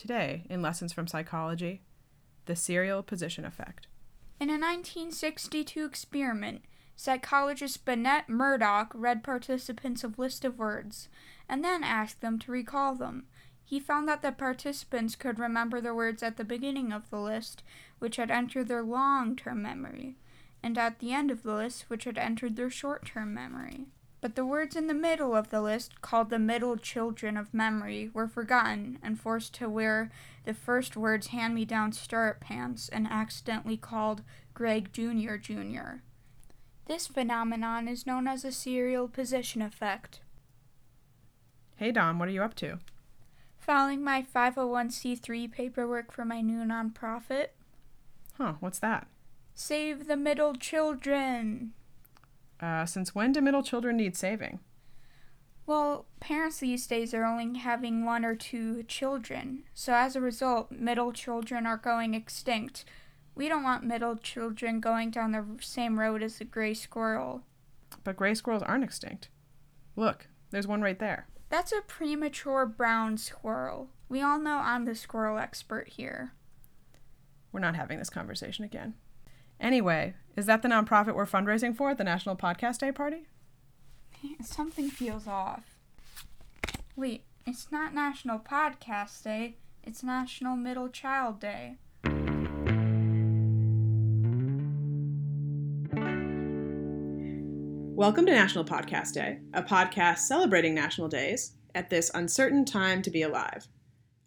Today, in Lessons from Psychology, the serial position effect. In a 1962 experiment, psychologist Bennet Murdock read participants a list of words and then asked them to recall them. He found that the participants could remember the words at the beginning of the list, which had entered their long term memory, and at the end of the list, which had entered their short term memory. But the words in the middle of the list, called the middle children of memory, were forgotten and forced to wear the first word's hand me down stirrup pants and accidentally called Greg Jr. Jr. This phenomenon is known as a serial position effect. Hey, Dom, what are you up to? Filing my 501c3 paperwork for my new nonprofit. Huh, what's that? Save the Middle Children. Uh, since when do middle children need saving? Well, parents these days are only having one or two children, so as a result, middle children are going extinct. We don't want middle children going down the same road as the gray squirrel. But gray squirrels aren't extinct. Look, there's one right there. That's a premature brown squirrel. We all know I'm the squirrel expert here. We're not having this conversation again. Anyway, is that the nonprofit we're fundraising for at the National Podcast Day party? Something feels off. Wait, it's not National Podcast Day, it's National Middle Child Day. Welcome to National Podcast Day, a podcast celebrating national days at this uncertain time to be alive.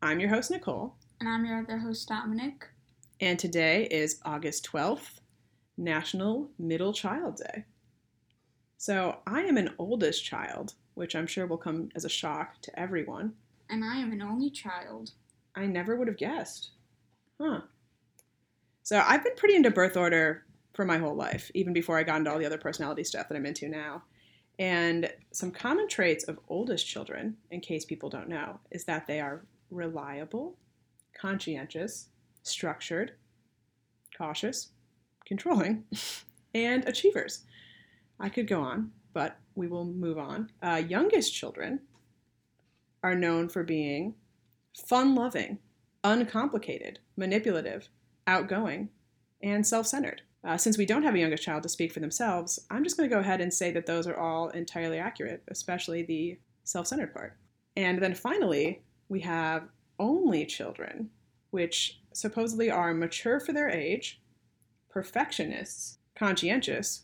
I'm your host, Nicole. And I'm your other host, Dominic. And today is August 12th, National Middle Child Day. So I am an oldest child, which I'm sure will come as a shock to everyone. And I am an only child. I never would have guessed. Huh. So I've been pretty into birth order for my whole life, even before I got into all the other personality stuff that I'm into now. And some common traits of oldest children, in case people don't know, is that they are reliable, conscientious, structured, cautious, controlling, and achievers. I could go on, but we will move on. Uh, youngest children are known for being fun loving, uncomplicated, manipulative, outgoing, and self centered. Uh, since we don't have a youngest child to speak for themselves, I'm just going to go ahead and say that those are all entirely accurate, especially the self centered part. And then finally, we have only children, which supposedly are mature for their age, perfectionists, conscientious,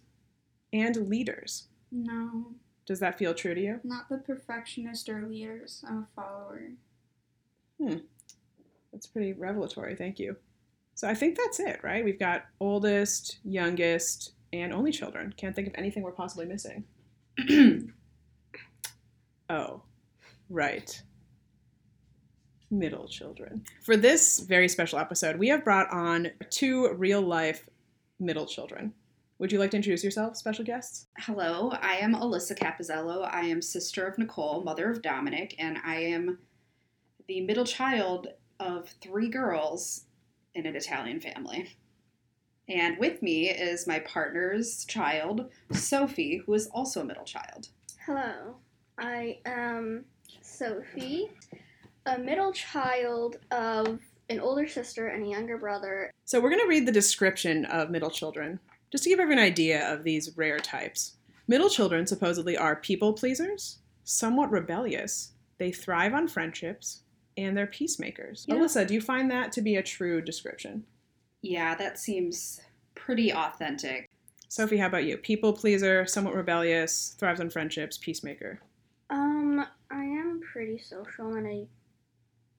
and leaders. No. Does that feel true to you? Not the perfectionist or leaders. I'm a follower. Hmm. That's pretty revelatory. Thank you. So I think that's it, right? We've got oldest, youngest, and only children. Can't think of anything we're possibly missing. oh, right. Middle children. For this very special episode, we have brought on two real life middle children. Would you like to introduce yourself, special guests? Hello, I am Alyssa Capizello. I am sister of Nicole, mother of Dominic, and I am the middle child of three girls in an Italian family. And with me is my partner's child, Sophie, who is also a middle child. Hello, I am Sophie, a middle child of an older sister and a younger brother. So, we're going to read the description of middle children, just to give everyone an idea of these rare types. Middle children supposedly are people pleasers, somewhat rebellious, they thrive on friendships, and they're peacemakers. Yeah. Alyssa, do you find that to be a true description? Yeah, that seems pretty authentic. Sophie, how about you? People pleaser, somewhat rebellious, thrives on friendships, peacemaker. Um, I am pretty social and I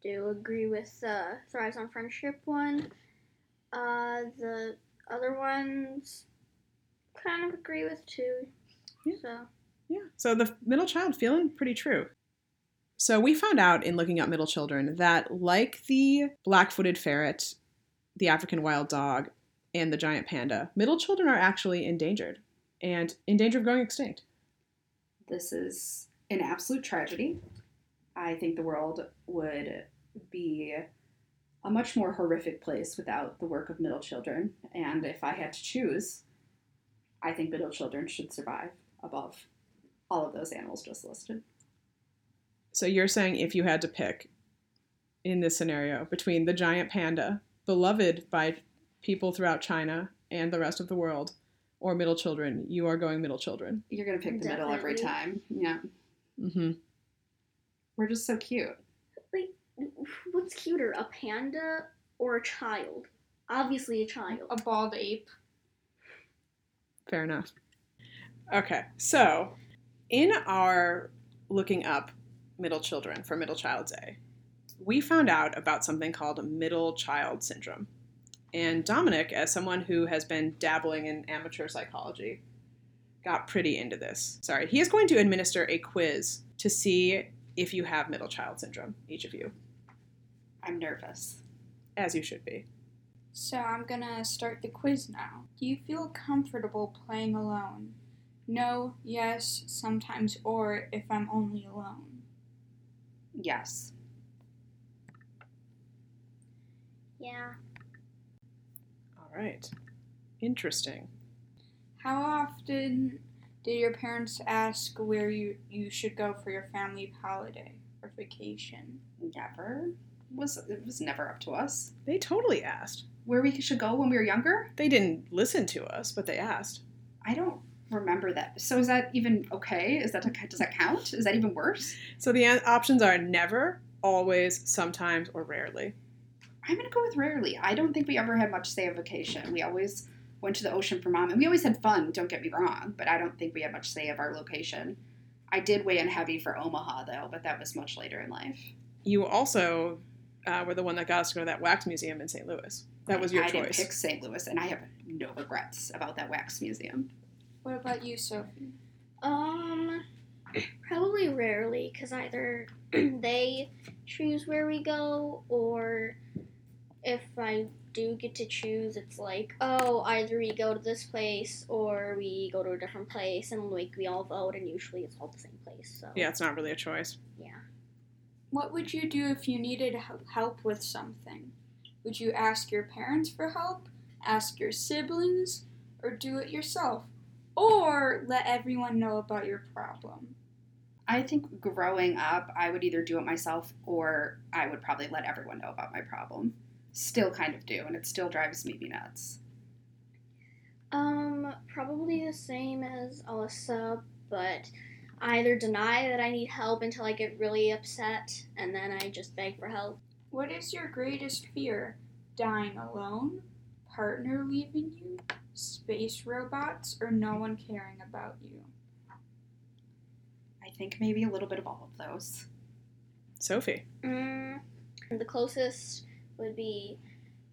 do agree with the thrives on friendship one. Uh, the other ones kind of agree with too. Yeah. So Yeah. So the middle child feeling pretty true. So we found out in looking up middle children that, like the black footed ferret, the African wild dog, and the giant panda, middle children are actually endangered and in danger of going extinct. This is an absolute tragedy. I think the world would be a much more horrific place without the work of middle children. And if I had to choose, I think middle children should survive above all of those animals just listed. So you're saying if you had to pick, in this scenario between the giant panda, beloved by people throughout China and the rest of the world, or middle children. You are going middle children. You're gonna pick the middle every time. Yeah, hmm we're just so cute. Like, what's cuter, a panda or a child? Obviously, a child. A bald ape. Fair enough. Okay, so in our looking up middle children for Middle Child Day, we found out about something called middle child syndrome. And Dominic, as someone who has been dabbling in amateur psychology, got pretty into this. Sorry, he is going to administer a quiz to see if you have middle child syndrome, each of you, I'm nervous. as you should be. So I'm gonna start the quiz now. Do you feel comfortable playing alone? No, yes, sometimes, or if I'm only alone. Yes. Yeah. All right. Interesting. How often did your parents ask where you, you should go for your family holiday or vacation? Never was it was never up to us. They totally asked. Where we should go when we were younger? They didn't listen to us, but they asked. I don't remember that. So is that even okay? Is that does that count? Is that even worse? So the options are never, always, sometimes, or rarely. I'm gonna go with rarely. I don't think we ever had much say of vacation. We always went to the ocean for mom, and we always had fun. Don't get me wrong, but I don't think we had much say of our location. I did weigh in heavy for Omaha though, but that was much later in life. You also uh, were the one that got us to go to that wax museum in St. Louis. That was your I didn't choice. pick St. Louis, and I have no regrets about that wax museum. What about you, Sophie? Um, probably rarely, because either they choose where we go, or if I do get to choose, it's like, oh, either we go to this place or we go to a different place, and like we all vote, and usually it's all the same place. So Yeah, it's not really a choice. yeah. What would you do if you needed help with something? Would you ask your parents for help, ask your siblings, or do it yourself? Or let everyone know about your problem? I think growing up, I would either do it myself or I would probably let everyone know about my problem. Still kind of do, and it still drives me nuts. Um, probably the same as Alyssa, but I either deny that I need help until I get really upset, and then I just beg for help. What is your greatest fear? Dying alone? Partner leaving you? Space robots? Or no one caring about you? I think maybe a little bit of all of those. Sophie. Mm, the closest would be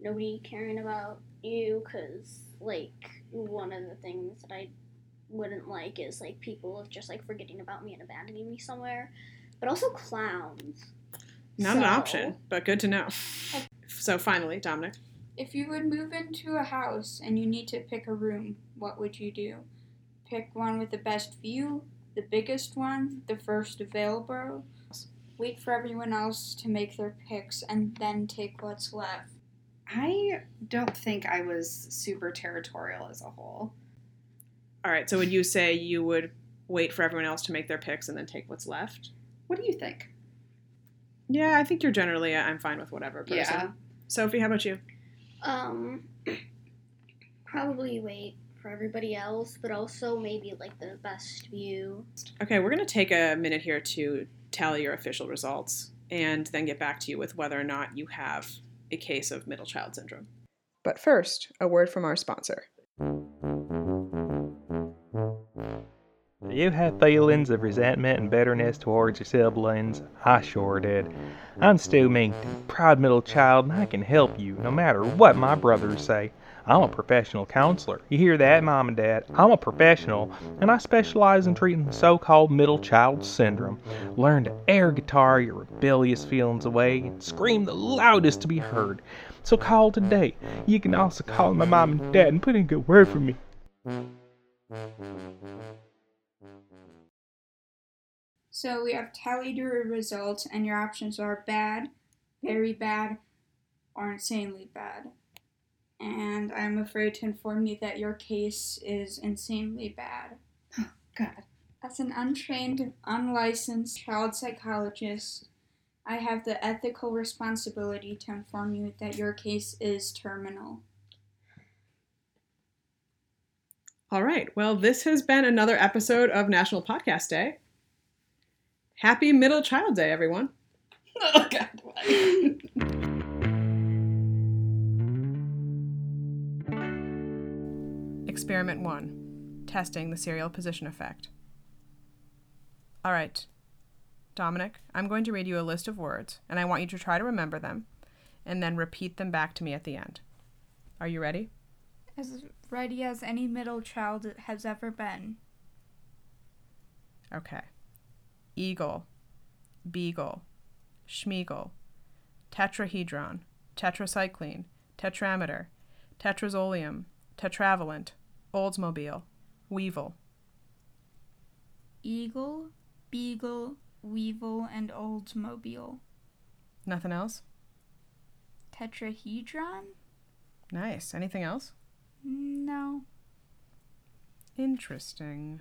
nobody caring about you, because, like, one of the things that I wouldn't like is, like, people just, like, forgetting about me and abandoning me somewhere. But also clowns. Not an option, but good to know. So finally, Dominic. If you would move into a house and you need to pick a room, what would you do? Pick one with the best view, the biggest one, the first available. Wait for everyone else to make their picks and then take what's left. I don't think I was super territorial as a whole. All right, so would you say you would wait for everyone else to make their picks and then take what's left? What do you think? Yeah, I think you're generally, I'm fine with whatever person. Yeah. Sophie, how about you? Um, probably wait for everybody else, but also maybe, like, the best view. Okay, we're going to take a minute here to tally your official results and then get back to you with whether or not you have a case of middle child syndrome. But first, a word from our sponsor. You have feelings of resentment and bitterness towards your siblings? I sure did. I'm Stu Minkton, proud middle child, and I can help you no matter what my brothers say. I'm a professional counselor. You hear that, Mom and Dad? I'm a professional, and I specialize in treating the so called middle child syndrome. Learn to air guitar your rebellious feelings away and scream the loudest to be heard. So call today. You can also call my mom and dad and put in a good word for me. So we have tallied your results, and your options are bad, very bad, or insanely bad. And I'm afraid to inform you that your case is insanely bad. Oh, God. As an untrained, unlicensed child psychologist, I have the ethical responsibility to inform you that your case is terminal. All right. Well, this has been another episode of National Podcast Day. Happy Middle Child Day, everyone. Oh God. Experiment 1 Testing the serial position effect. All right, Dominic, I'm going to read you a list of words, and I want you to try to remember them and then repeat them back to me at the end. Are you ready? As ready as any middle child has ever been. Okay. Eagle, beagle, schmiegel, tetrahedron, tetracycline, tetrameter, tetrazolium, tetravalent, Oldsmobile, weevil. Eagle, beagle, weevil, and Oldsmobile. Nothing else? Tetrahedron? Nice. Anything else? No. Interesting.